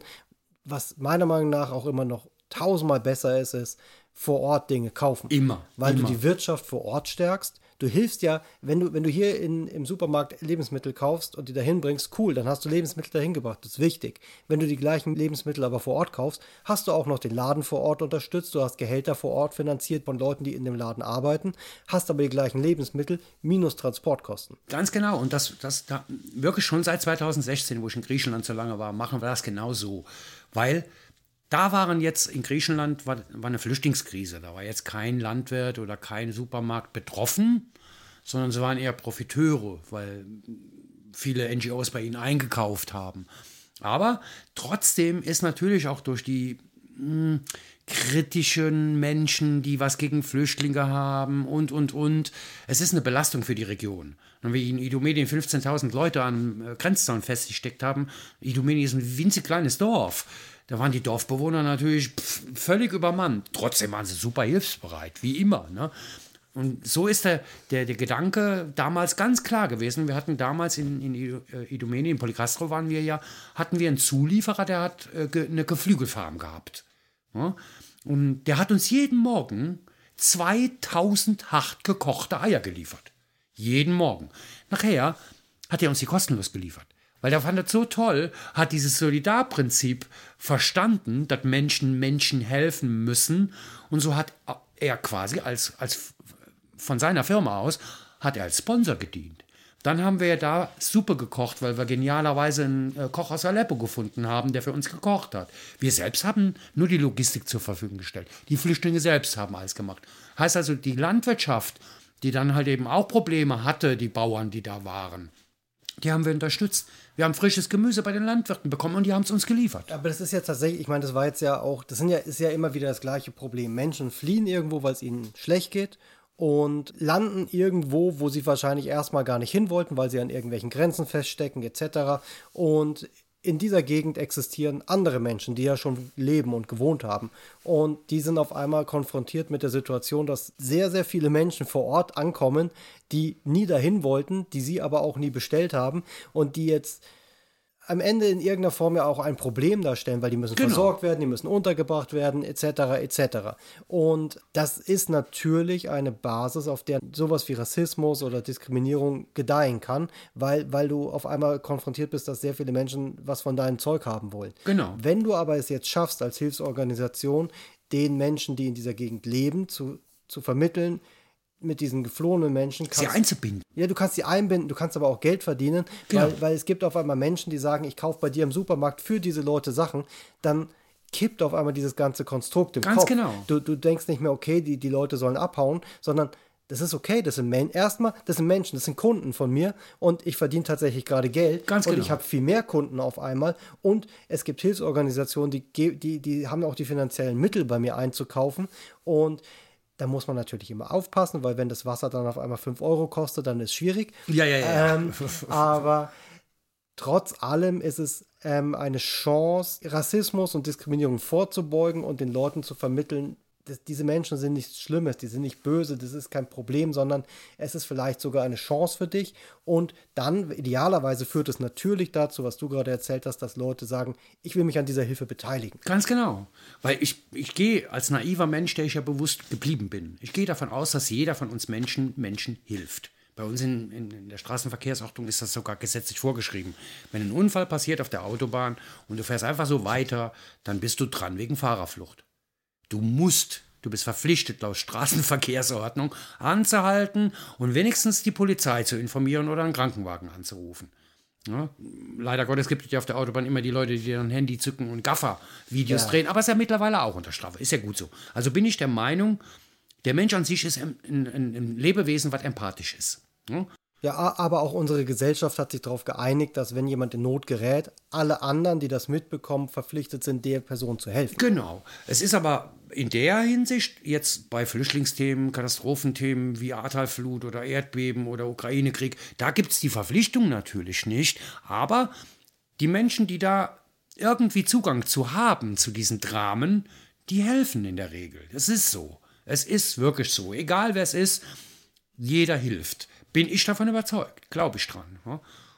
Was meiner Meinung nach auch immer noch tausendmal besser ist, ist vor Ort Dinge kaufen. Immer, Weil immer. du die Wirtschaft vor Ort stärkst. Du hilfst ja, wenn du, wenn du hier in, im Supermarkt Lebensmittel kaufst und die dahin bringst, cool, dann hast du Lebensmittel dahin gebracht. Das ist wichtig. Wenn du die gleichen Lebensmittel aber vor Ort kaufst, hast du auch noch den Laden vor Ort unterstützt. Du hast Gehälter vor Ort finanziert von Leuten, die in dem Laden arbeiten, hast aber die gleichen Lebensmittel minus Transportkosten. Ganz genau. Und das, das da, wirklich schon seit 2016, wo ich in Griechenland so lange war, machen wir das genau so. Weil da waren jetzt in Griechenland war, war eine Flüchtlingskrise. Da war jetzt kein Landwirt oder kein Supermarkt betroffen, sondern sie waren eher Profiteure, weil viele NGOs bei ihnen eingekauft haben. Aber trotzdem ist natürlich auch durch die mh, kritischen Menschen, die was gegen Flüchtlinge haben und, und, und. Es ist eine Belastung für die Region. Und wie in Idomeni 15.000 Leute am äh, Grenzzaun festgesteckt haben, Idomeni ist ein winzig kleines Dorf. Da waren die Dorfbewohner natürlich pf, völlig übermannt. Trotzdem waren sie super hilfsbereit, wie immer. Ne? Und so ist der, der, der Gedanke damals ganz klar gewesen. Wir hatten damals in, in äh, Idomeni, in Polycastro waren wir ja, hatten wir einen Zulieferer, der hat äh, eine Geflügelfarm gehabt. Ja? Und der hat uns jeden Morgen 2000 hart gekochte Eier geliefert. Jeden Morgen. Nachher hat er uns die kostenlos geliefert. Weil der fand das so toll, hat dieses Solidarprinzip verstanden, dass Menschen Menschen helfen müssen. Und so hat er quasi als, als von seiner Firma aus, hat er als Sponsor gedient. Dann haben wir ja da Suppe gekocht, weil wir genialerweise einen äh, Koch aus Aleppo gefunden haben, der für uns gekocht hat. Wir selbst haben nur die Logistik zur Verfügung gestellt. Die Flüchtlinge selbst haben alles gemacht. Heißt also, die Landwirtschaft, die dann halt eben auch Probleme hatte, die Bauern, die da waren, die haben wir unterstützt. Wir haben frisches Gemüse bei den Landwirten bekommen und die haben es uns geliefert. Aber das ist jetzt tatsächlich, ich meine, das war jetzt ja auch, das sind ja, ist ja immer wieder das gleiche Problem. Menschen fliehen irgendwo, weil es ihnen schlecht geht und landen irgendwo, wo sie wahrscheinlich erstmal gar nicht hin wollten, weil sie an irgendwelchen Grenzen feststecken, etc. Und in dieser Gegend existieren andere Menschen, die ja schon leben und gewohnt haben. Und die sind auf einmal konfrontiert mit der Situation, dass sehr, sehr viele Menschen vor Ort ankommen, die nie dahin wollten, die sie aber auch nie bestellt haben und die jetzt am Ende in irgendeiner Form ja auch ein Problem darstellen, weil die müssen Genau. versorgt werden, die müssen untergebracht werden, etc., etc. Und das ist natürlich eine Basis, auf der sowas wie Rassismus oder Diskriminierung gedeihen kann, weil, weil du auf einmal konfrontiert bist, dass sehr viele Menschen was von deinem Zeug haben wollen. Genau. Wenn du aber es jetzt schaffst, als Hilfsorganisation, den Menschen, die in dieser Gegend leben, zu, zu vermitteln, mit diesen geflohenen Menschen Sie kannst, einzubinden. ja, du kannst sie einbinden, du kannst aber auch Geld verdienen, Genau. weil, weil es gibt auf einmal Menschen, die sagen, ich kaufe bei dir im Supermarkt für diese Leute Sachen, dann kippt auf einmal dieses ganze Konstrukt im Ganz Kopf. genau. Du, du denkst nicht mehr, okay, die, die Leute sollen abhauen, sondern das ist okay, das sind Men erstmal, das sind Menschen, das sind Kunden von mir und ich verdiene tatsächlich gerade Geld Ganz und genau. ich habe viel mehr Kunden auf einmal und es gibt Hilfsorganisationen, die, die, die haben auch die finanziellen Mittel bei mir einzukaufen und da muss man natürlich immer aufpassen, weil wenn das Wasser dann auf einmal 5 Euro kostet, dann ist es schwierig. Ja, ja, ja. Ähm, aber trotz allem ist es ähm, eine Chance, Rassismus und Diskriminierung vorzubeugen und den Leuten zu vermitteln, dass diese Menschen sind nichts Schlimmes, die sind nicht böse, das ist kein Problem, sondern es ist vielleicht sogar eine Chance für dich. Und dann, idealerweise, führt es natürlich dazu, was du gerade erzählt hast, dass Leute sagen, ich will mich an dieser Hilfe beteiligen. Ganz genau. Weil ich, ich gehe als naiver Mensch, der ich ja bewusst geblieben bin, ich gehe davon aus, dass jeder von uns Menschen Menschen hilft. Bei uns in, in, in der Straßenverkehrsordnung ist das sogar gesetzlich vorgeschrieben. Wenn ein Unfall passiert auf der Autobahn und du fährst einfach so weiter, dann bist du dran wegen Fahrerflucht. Du musst, du bist verpflichtet, laut Straßenverkehrsordnung anzuhalten und wenigstens die Polizei zu informieren oder einen Krankenwagen anzurufen. Ja, leider Gottes gibt es ja auf der Autobahn immer die Leute, die dann Handy zücken und Gaffer-Videos Ja. drehen, aber ist ja mittlerweile auch unter Strafe. Ist ja gut so. Also bin ich der Meinung, Der Mensch an sich ist ein, ein, ein Lebewesen, was empathisch ist. Ne? Ja, aber auch unsere Gesellschaft hat sich darauf geeinigt, dass wenn jemand in Not gerät, alle anderen, die das mitbekommen, verpflichtet sind, der Person zu helfen. Genau. Es ist aber in der Hinsicht jetzt bei Flüchtlingsthemen, Katastrophenthemen wie Ahrtalflut oder Erdbeben oder Ukraine-Krieg, da gibt es die Verpflichtung natürlich nicht. Aber die Menschen, die da irgendwie Zugang zu haben zu diesen Dramen, die helfen in der Regel. Es ist so. Es ist wirklich so. Egal wer es ist, jeder hilft. Bin ich davon überzeugt, glaube ich dran.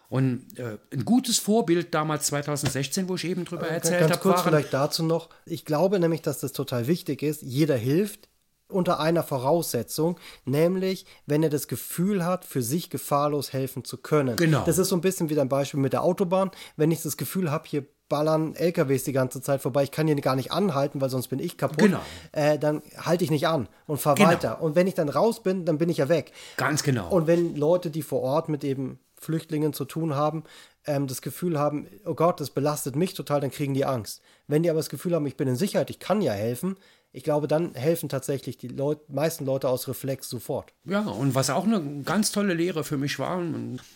Und äh, ein gutes Vorbild damals 2016, wo ich eben drüber äh, erzählt habe. Ganz kurz vielleicht dazu noch. Ich glaube nämlich, dass das total wichtig ist. Jeder hilft unter einer Voraussetzung, nämlich wenn er das Gefühl hat, für sich gefahrlos helfen zu können. Genau. Das ist so ein bisschen wie dein Beispiel mit der Autobahn. Wenn ich das Gefühl habe, hier ballern LKWs die ganze Zeit vorbei, ich kann hier gar nicht anhalten, weil sonst bin ich kaputt, genau. äh, dann halte ich nicht an und fahre genau. weiter. Und wenn ich dann raus bin, dann bin ich ja weg. Ganz genau. Und wenn Leute, die vor Ort mit eben Flüchtlingen zu tun haben, ähm, das Gefühl haben, oh Gott, das belastet mich total, dann kriegen die Angst. Wenn die aber das Gefühl haben, ich bin in Sicherheit, ich kann ja helfen, ich glaube, dann helfen tatsächlich die Leut meisten Leute aus Reflex sofort. Ja, und was auch eine ganz tolle Lehre für mich war,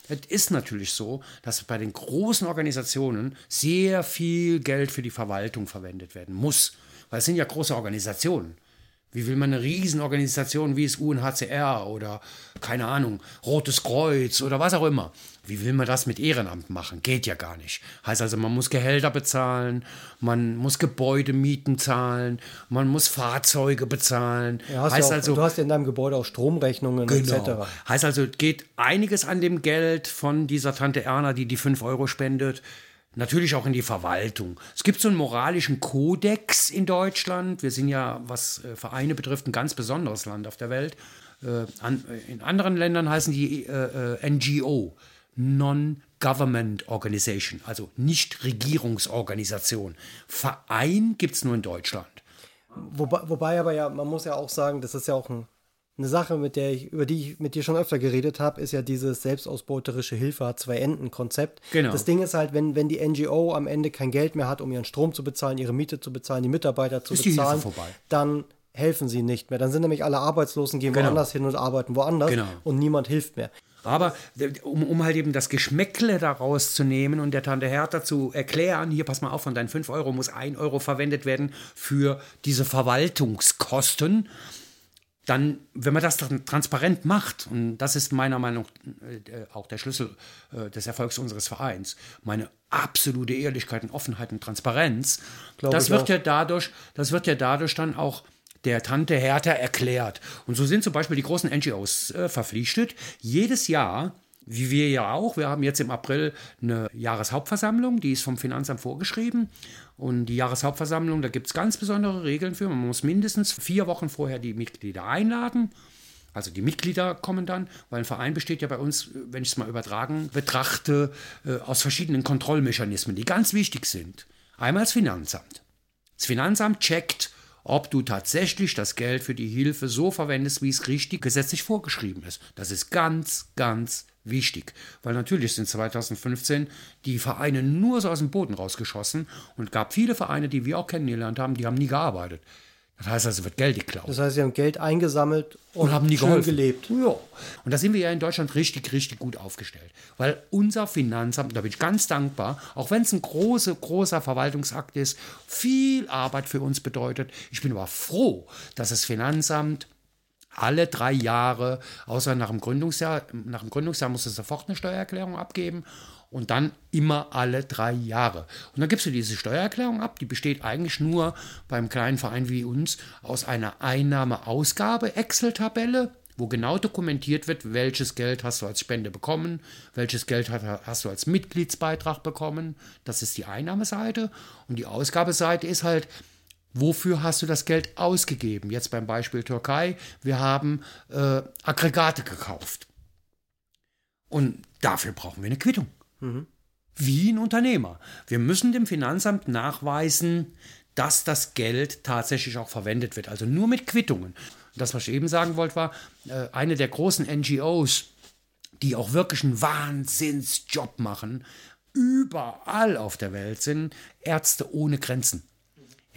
es ist natürlich so, dass bei den großen Organisationen sehr viel Geld für die Verwaltung verwendet werden muss. Weil es sind ja große Organisationen. Wie will man eine Riesenorganisation wie das UNHCR oder, keine Ahnung, Rotes Kreuz oder was auch immer, wie will man das mit Ehrenamt machen? Geht ja gar nicht. Heißt also, man muss Gehälter bezahlen, man muss Gebäudemieten zahlen, man muss Fahrzeuge bezahlen. Ja, heißt ja auch, also, du hast ja in deinem Gebäude auch Stromrechnungen genau. etc. Heißt also, geht einiges an dem Geld von dieser Tante Erna, die die 5 Euro spendet, natürlich auch in die Verwaltung. Es gibt so einen moralischen Kodex in Deutschland. Wir sind ja, was äh, Vereine betrifft, ein ganz besonderes Land auf der Welt. Äh, in anderen Ländern heißen die äh, NGO, Non-Government Organization, also Nichtregierungsorganisation. Verein gibt es nur in Deutschland. Wobei, wobei aber ja, man muss ja auch sagen, das ist ja auch ein eine Sache, mit der ich, über die ich mit dir schon öfter geredet habe, ist ja dieses selbstausbeuterische Hilfe hat zwei Enden-Konzept. Genau. Das Ding ist halt, wenn, wenn die NGO am Ende kein Geld mehr hat, um ihren Strom zu bezahlen, ihre Miete zu bezahlen, die Mitarbeiter zu ist bezahlen, dann helfen sie nicht mehr. Dann sind nämlich alle Arbeitslosen, gehen genau. woanders hin und arbeiten woanders genau. und niemand hilft mehr. Aber um, um halt eben das Geschmäckle daraus zu nehmen und der Tante Hertha zu erklären, hier pass mal auf, von deinen 5 Euro muss 1 Euro verwendet werden für diese Verwaltungskosten dann, wenn man das transparent macht, und das ist meiner Meinung nach äh, auch der Schlüssel äh, des Erfolgs unseres Vereins, meine absolute Ehrlichkeit und Offenheit und Transparenz, Glaube das wird auch. ja dadurch, das wird ja dadurch dann auch der Tante Hertha erklärt. Und so sind zum Beispiel die großen NGOs äh, verpflichtet, jedes Jahr wie wir ja auch. Wir haben jetzt im April eine Jahreshauptversammlung, die ist vom Finanzamt vorgeschrieben. Und die Jahreshauptversammlung, da gibt es ganz besondere Regeln für. Man muss mindestens vier Wochen vorher die Mitglieder einladen. Also die Mitglieder kommen dann, weil ein Verein besteht ja bei uns, wenn ich es mal übertragen betrachte, äh, aus verschiedenen Kontrollmechanismen, die ganz wichtig sind. Einmal das Finanzamt. Das Finanzamt checkt, ob du tatsächlich das Geld für die Hilfe so verwendest, wie es richtig gesetzlich vorgeschrieben ist. Das ist ganz, ganz wichtig, weil natürlich sind 2015 die Vereine nur so aus dem Boden rausgeschossen und gab viele Vereine, die wir auch kennengelernt haben, die haben nie gearbeitet. Das heißt also, wird Geld geklaut. Das heißt, sie haben Geld eingesammelt und, und haben nie schön geholfen. gelebt. Ja. Und da sind wir ja in Deutschland richtig, richtig gut aufgestellt. Weil unser Finanzamt, da bin ich ganz dankbar, auch wenn es ein großer, großer Verwaltungsakt ist, viel Arbeit für uns bedeutet. Ich bin aber froh, dass das Finanzamt alle drei Jahre, außer nach dem Gründungsjahr, nach dem Gründungsjahr muss es sofort eine Steuererklärung abgeben und dann immer alle drei Jahre. Und dann gibst du diese Steuererklärung ab, die besteht eigentlich nur beim kleinen Verein wie uns aus einer Einnahme-Ausgabe-Excel-Tabelle, wo genau dokumentiert wird, welches Geld hast du als Spende bekommen, welches Geld hast du als Mitgliedsbeitrag bekommen. Das ist die Einnahmeseite. Und die Ausgabeseite ist halt, Wofür hast du das Geld ausgegeben? Jetzt beim Beispiel Türkei. Wir haben äh, Aggregate gekauft. Und dafür brauchen wir eine Quittung. Mhm. Wie ein Unternehmer. Wir müssen dem Finanzamt nachweisen, dass das Geld tatsächlich auch verwendet wird. Also nur mit Quittungen. Das, was ich eben sagen wollte, war, äh, eine der großen NGOs, die auch wirklich einen Wahnsinnsjob machen, überall auf der Welt sind Ärzte ohne Grenzen.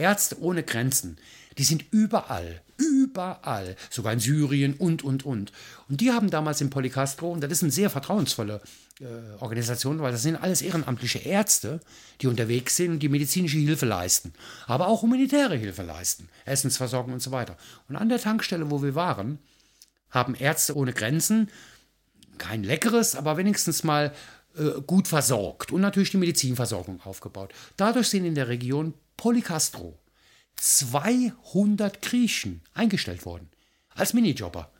Ärzte ohne Grenzen, die sind überall, überall, sogar in Syrien und, und, und. Und die haben damals in Polycastro, und das ist eine sehr vertrauensvolle äh, Organisation, weil das sind alles ehrenamtliche Ärzte, die unterwegs sind und die medizinische Hilfe leisten, aber auch humanitäre Hilfe leisten, Essensversorgung und so weiter. Und an der Tankstelle, wo wir waren, haben Ärzte ohne Grenzen kein leckeres, aber wenigstens mal gut versorgt und natürlich die Medizinversorgung aufgebaut. Dadurch sind in der Region Polycastro 200 Griechen eingestellt worden als Minijobber.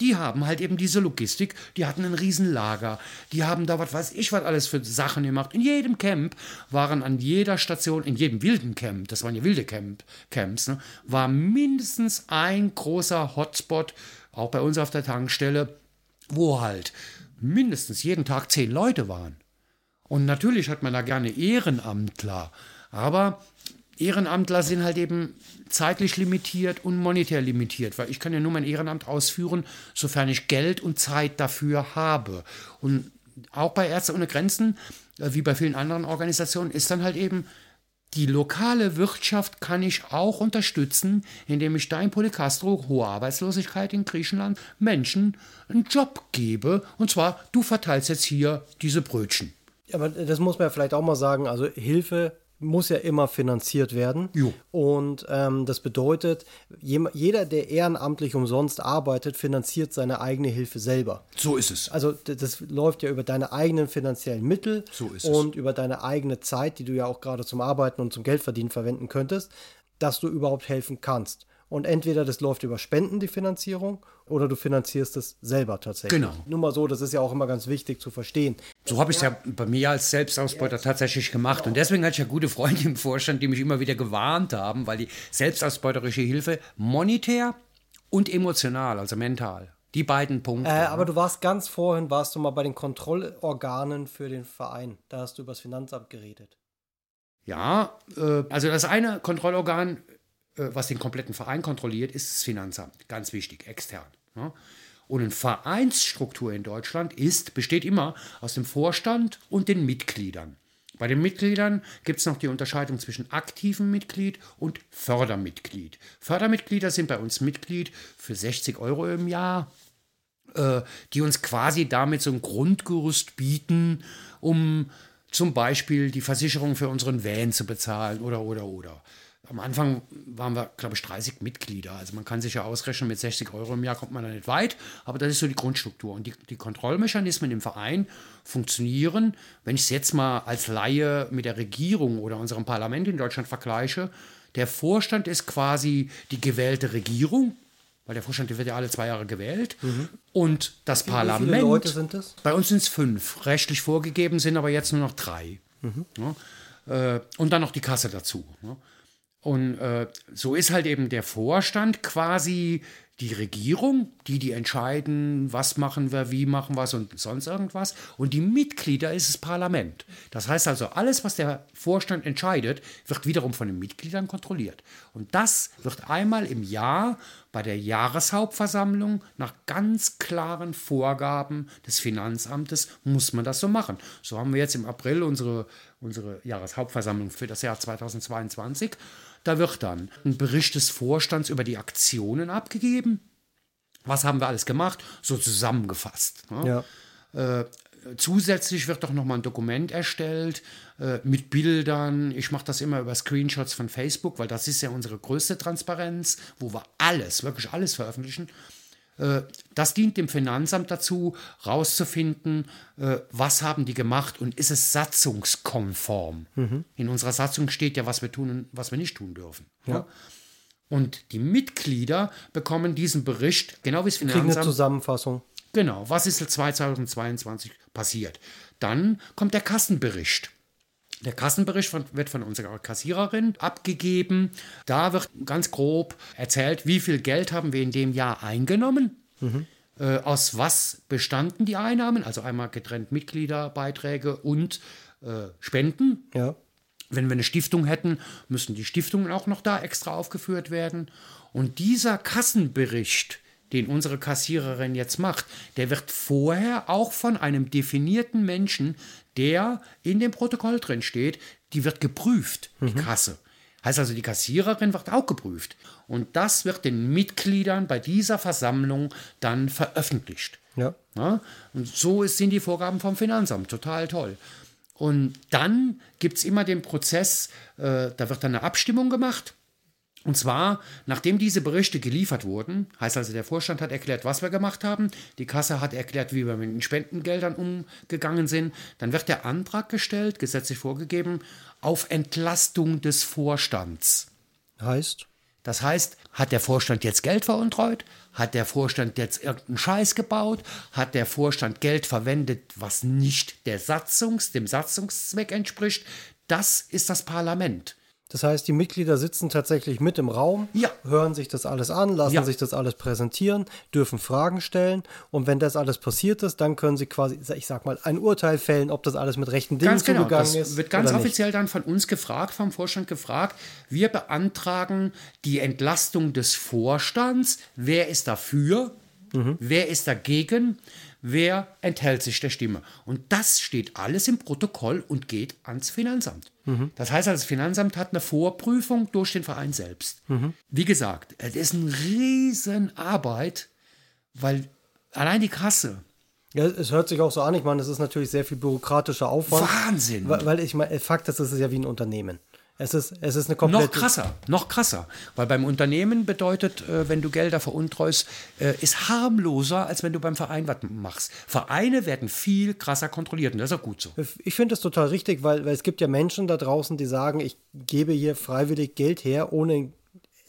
Die haben halt eben diese Logistik, die hatten ein Riesenlager, die haben da was weiß ich was alles für Sachen gemacht. In jedem Camp waren an jeder Station, in jedem wilden Camp, das waren ja wilde Camp, Camps, ne, war mindestens ein großer Hotspot, auch bei uns auf der Tankstelle, wo halt mindestens jeden Tag zehn Leute waren. Und natürlich hat man da gerne Ehrenamtler, aber Ehrenamtler sind halt eben zeitlich limitiert und monetär limitiert, weil ich kann ja nur mein Ehrenamt ausführen, sofern ich Geld und Zeit dafür habe. Und auch bei Ärzte ohne Grenzen, äh, wie bei vielen anderen Organisationen, ist dann halt eben die lokale Wirtschaft kann ich auch unterstützen, indem ich da in Polycastro, hohe Arbeitslosigkeit in Griechenland, Menschen einen Job gebe. Und zwar, du verteilst jetzt hier diese Brötchen. Aber das muss man ja vielleicht auch mal sagen. Also Hilfe muss ja immer finanziert werden. Jo. Und ähm, das bedeutet, jeder, der ehrenamtlich umsonst arbeitet, finanziert seine eigene Hilfe selber. So ist es. Also das läuft ja über deine eigenen finanziellen Mittel so ist und es. über deine eigene Zeit, die du ja auch gerade zum Arbeiten und zum Geldverdienen verwenden könntest, dass du überhaupt helfen kannst. Und entweder das läuft über Spenden, die Finanzierung, oder du finanzierst es selber tatsächlich. Genau. Nur mal so, das ist ja auch immer ganz wichtig zu verstehen. So habe ich es ja bei mir als Selbstausbeuter ja. tatsächlich gemacht. Und deswegen hatte ich ja gute Freunde im Vorstand, die mich immer wieder gewarnt haben, weil die selbstausbeuterische Hilfe monetär und emotional, also mental, die beiden Punkte. Äh, aber du warst ganz vorhin, warst du mal bei den Kontrollorganen für den Verein. Da hast du über das Finanzamt geredet. Ja, äh, also das eine Kontrollorgan was den kompletten Verein kontrolliert, ist das Finanzamt. Ganz wichtig, extern. Und eine Vereinsstruktur in Deutschland ist, besteht immer aus dem Vorstand und den Mitgliedern. Bei den Mitgliedern gibt es noch die Unterscheidung zwischen aktivem Mitglied und Fördermitglied. Fördermitglieder sind bei uns Mitglied für 60 Euro im Jahr, äh, die uns quasi damit so ein Grundgerüst bieten, um zum Beispiel die Versicherung für unseren Van zu bezahlen oder, oder, oder am Anfang waren wir, glaube ich, 30 Mitglieder. Also man kann sich ja ausrechnen, mit 60 Euro im Jahr kommt man da nicht weit, aber das ist so die Grundstruktur. Und die, die Kontrollmechanismen im Verein funktionieren, wenn ich es jetzt mal als Laie mit der Regierung oder unserem Parlament in Deutschland vergleiche, der Vorstand ist quasi die gewählte Regierung, weil der Vorstand wird ja alle zwei Jahre gewählt. Mhm. Und das wie, Parlament. Wie viele Leute sind das? Bei uns sind es fünf. Rechtlich vorgegeben sind aber jetzt nur noch drei. Mhm. Ja, äh, und dann noch die Kasse dazu. Ja. Und äh, so ist halt eben der Vorstand quasi die Regierung, die die entscheiden, was machen wir, wie machen wir es und sonst irgendwas. Und die Mitglieder ist das Parlament. Das heißt also, alles, was der Vorstand entscheidet, wird wiederum von den Mitgliedern kontrolliert. Und das wird einmal im Jahr bei der Jahreshauptversammlung nach ganz klaren Vorgaben des Finanzamtes muss man das so machen. So haben wir jetzt im April unsere, unsere Jahreshauptversammlung für das Jahr 2022. Da wird dann ein Bericht des Vorstands über die Aktionen abgegeben. Was haben wir alles gemacht? So zusammengefasst. Ne? Ja. Äh, zusätzlich wird doch nochmal ein Dokument erstellt äh, mit Bildern. Ich mache das immer über Screenshots von Facebook, weil das ist ja unsere größte Transparenz, wo wir alles, wirklich alles veröffentlichen. Äh, das dient dem Finanzamt dazu, rauszufinden, äh, was haben die gemacht und ist es satzungskonform. Mhm. In unserer Satzung steht ja, was wir tun und was wir nicht tun dürfen. Ja. Und die Mitglieder bekommen diesen Bericht, genau wie es Finanzamt. Kriegen eine Zusammenfassung. Genau, was ist 2022 passiert? Dann kommt der Kassenbericht. Der Kassenbericht wird von unserer Kassiererin abgegeben. Da wird ganz grob erzählt, wie viel Geld haben wir in dem Jahr eingenommen. Mhm. Äh, aus was bestanden die Einnahmen? Also einmal getrennt Mitgliederbeiträge und äh, Spenden. Ja. Wenn wir eine Stiftung hätten, müssen die Stiftungen auch noch da extra aufgeführt werden. Und dieser Kassenbericht, den unsere Kassiererin jetzt macht, der wird vorher auch von einem definierten Menschen, der in dem Protokoll drin steht, die wird geprüft, die mhm. Kasse. Heißt also, die Kassiererin wird auch geprüft. Und das wird den Mitgliedern bei dieser Versammlung dann veröffentlicht. Ja. Ja, und so sind die Vorgaben vom Finanzamt. Total toll. Und dann gibt es immer den Prozess, äh, da wird dann eine Abstimmung gemacht. Und zwar, nachdem diese Berichte geliefert wurden, heißt also, der Vorstand hat erklärt, was wir gemacht haben, die Kasse hat erklärt, wie wir mit den Spendengeldern umgegangen sind, dann wird der Antrag gestellt, gesetzlich vorgegeben, auf Entlastung des Vorstands. Heißt? Das heißt, hat der Vorstand jetzt Geld veruntreut? Hat der Vorstand jetzt irgendeinen Scheiß gebaut? Hat der Vorstand Geld verwendet, was nicht der Satzungs, dem Satzungszweck entspricht? Das ist das Parlament. Das heißt, die Mitglieder sitzen tatsächlich mit im Raum, Ja. hören sich das alles an, lassen Ja. sich das alles präsentieren, dürfen Fragen stellen und wenn das alles passiert ist, dann können sie quasi, ich sag mal, ein Urteil fällen, ob das alles mit rechten Dingen Ganz genau. zugegangen Das ist. wird ganz oder nicht. offiziell dann von uns gefragt, vom Vorstand gefragt. Wir beantragen die Entlastung des Vorstands. Wer ist dafür? Mhm. Wer ist dagegen? Wer enthält sich der Stimme? Und das steht alles im Protokoll und geht ans Finanzamt. Mhm. Das heißt, also, das Finanzamt hat eine Vorprüfung durch den Verein selbst. Mhm. Wie gesagt, es ist eine riesen Arbeit, weil allein die Kasse, Ja, es hört sich auch so an. Ich meine, es ist natürlich sehr viel bürokratischer Aufwand. Wahnsinn. Weil, weil ich meine, Fakt ist, es ist ja wie ein Unternehmen. Es ist, es ist eine komplette. Noch krasser, noch krasser. Weil beim Unternehmen bedeutet, äh, wenn du Gelder veruntreust, äh, ist harmloser, als wenn du beim Verein was machst. Vereine werden viel krasser kontrolliert und das ist auch gut so. Ich finde das total richtig, weil, weil es gibt ja Menschen da draußen, die sagen, ich gebe hier freiwillig Geld her, ohne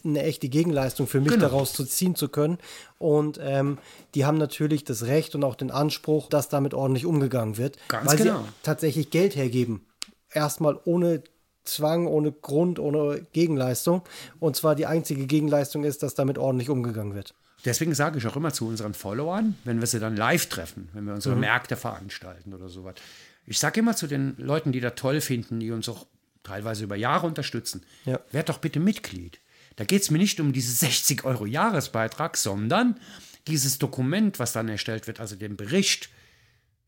eine echte Gegenleistung für mich Genau. daraus zu ziehen zu können. Und ähm, die haben natürlich das Recht und auch den Anspruch, dass damit ordentlich umgegangen wird, Ganz weil genau. sie tatsächlich Geld hergeben. Erstmal ohne Zwang, ohne Grund, ohne Gegenleistung. Und zwar die einzige Gegenleistung ist, dass damit ordentlich umgegangen wird. Deswegen sage ich auch immer zu unseren Followern, wenn wir sie dann live treffen, wenn wir unsere Märkte veranstalten oder sowas. Ich sage immer zu den Leuten, die das toll finden, die uns auch teilweise über Jahre unterstützen, Ja. werd doch bitte Mitglied. Da geht es mir nicht um diese 60 Euro Jahresbeitrag, sondern dieses Dokument, was dann erstellt wird, also den Bericht,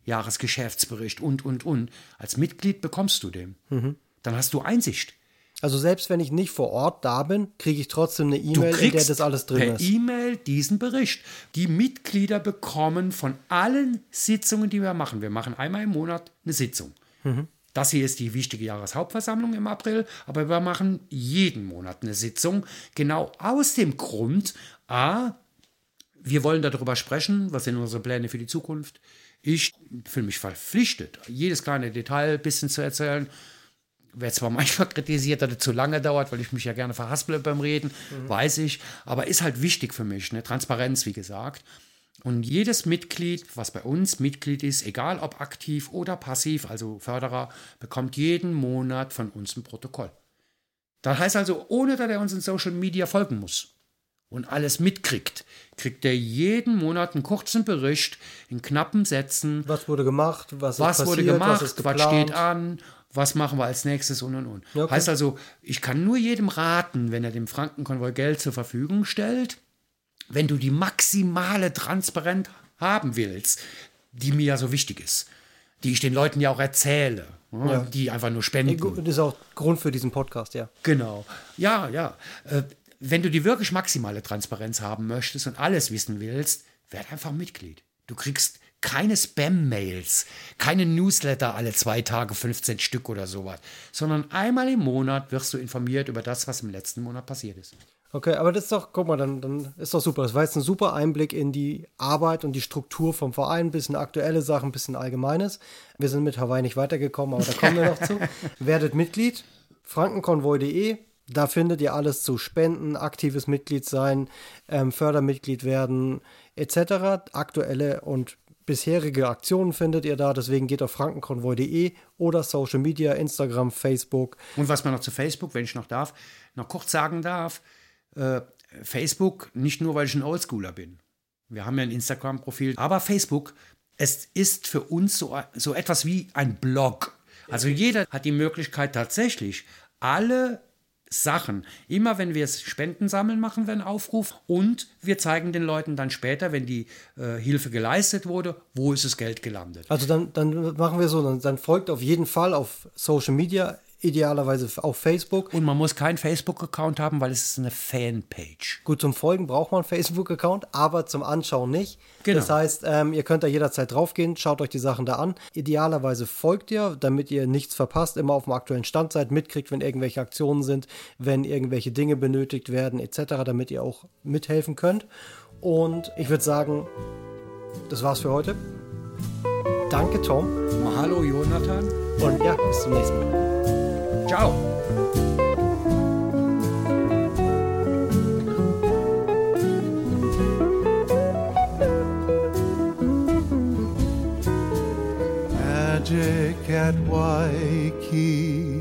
Jahresgeschäftsbericht und, und, und. Als Mitglied bekommst du den. Dann hast du Einsicht. Also selbst wenn ich nicht vor Ort da bin, kriege ich trotzdem eine E-Mail, in der das alles drin per ist. E-Mail diesen Bericht. Die Mitglieder bekommen von allen Sitzungen, die wir machen. Wir machen einmal im Monat eine Sitzung. Mhm. Das hier ist die wichtige Jahreshauptversammlung im April, aber wir machen jeden Monat eine Sitzung. Genau aus dem Grund, a, wir wollen darüber sprechen, was sind unsere Pläne für die Zukunft. Ich fühle mich verpflichtet, jedes kleine Detail ein bisschen zu erzählen. Werde zwar manchmal kritisiert, dass es zu lange dauert, weil ich mich ja gerne verhaspele beim Reden, weiß ich. Aber ist halt wichtig für mich, ne? Transparenz, wie gesagt. Und jedes Mitglied, was bei uns Mitglied ist, egal ob aktiv oder passiv, also Förderer, bekommt jeden Monat von uns ein Protokoll. Das heißt also, ohne dass er uns in Social Media folgen muss und alles mitkriegt, kriegt er jeden Monat einen kurzen Bericht in knappen Sätzen, Was wurde gemacht? Was, was ist wurde passiert, gemacht, was, ist was, steht an, was machen wir als nächstes und und und. Okay. Heißt also, ich kann nur jedem raten, wenn er dem Frankenkonvoi Geld zur Verfügung stellt, wenn du die maximale Transparenz haben willst, die mir ja so wichtig ist, die ich den Leuten ja auch erzähle, ne, Ja. die einfach nur spenden. Das ist auch Grund für diesen Podcast, ja. Genau. Ja, ja. Äh, wenn du die wirklich maximale Transparenz haben möchtest und alles wissen willst, werd einfach Mitglied. Du kriegst keine Spam-Mails, keine Newsletter alle zwei Tage, 15 Stück oder sowas, sondern einmal im Monat wirst du informiert über das, was im letzten Monat passiert ist. Okay, aber das ist doch, guck mal, dann, dann ist doch super. Das war jetzt ein super Einblick in die Arbeit und die Struktur vom Verein, ein bisschen aktuelle Sachen, ein bisschen Allgemeines. Wir sind mit Hawaii nicht weitergekommen, aber da kommen wir noch zu. Werdet Mitglied, frankenkonvoi.de. Da findet ihr alles zu Spenden, aktives Mitglied sein, ähm, Fördermitglied werden, etc. Aktuelle und bisherige Aktionen findet ihr da. Deswegen geht auf frankenkonvoi.de oder Social Media, Instagram, Facebook. Und was man noch zu Facebook, wenn ich noch darf, noch kurz sagen darf, äh, Facebook, nicht nur, weil ich ein Oldschooler bin. Wir haben ja ein Instagram-Profil, aber Facebook, es ist für uns so, so etwas wie ein Blog. Also jeder hat die Möglichkeit tatsächlich alle Sachen. Immer wenn wir Spenden sammeln, machen wir einen Aufruf und wir zeigen den Leuten dann später, wenn die äh, Hilfe geleistet wurde, wo ist das Geld gelandet. Also dann, dann machen wir so, dann, dann folgt auf jeden Fall auf Social Media, idealerweise auf Facebook. Und man muss keinen Facebook-Account haben, weil es ist eine Fanpage. Gut, zum Folgen braucht man einen Facebook-Account, aber zum Anschauen nicht. Genau. Das heißt, ähm, ihr könnt da jederzeit draufgehen, schaut euch die Sachen da an. Idealerweise folgt ihr, damit ihr nichts verpasst, immer auf dem aktuellen Stand seid, mitkriegt, wenn irgendwelche Aktionen sind, wenn irgendwelche Dinge benötigt werden, etc., damit ihr auch mithelfen könnt. Und ich würde sagen, das war's für heute. Danke, Tom. Mahalo, Jonathan. Und ja, bis zum nächsten Mal. Ciao. Magic at Waikiki